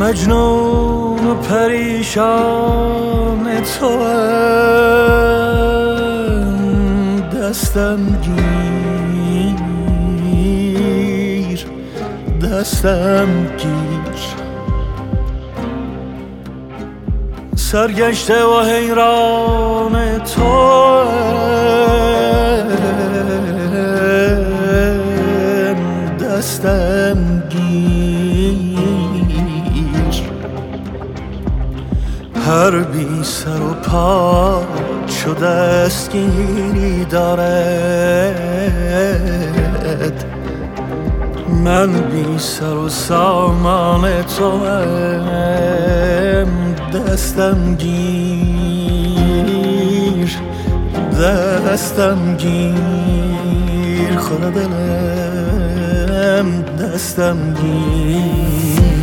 مجنون و پریشان تو دستم گیر دستم گیر. سرگشته و حیران تو هر بی سر و پا چو دستگیری دارد. من بی سر و سامان تو دستم گیر دستم گیر. خدا دلم دستم گیر.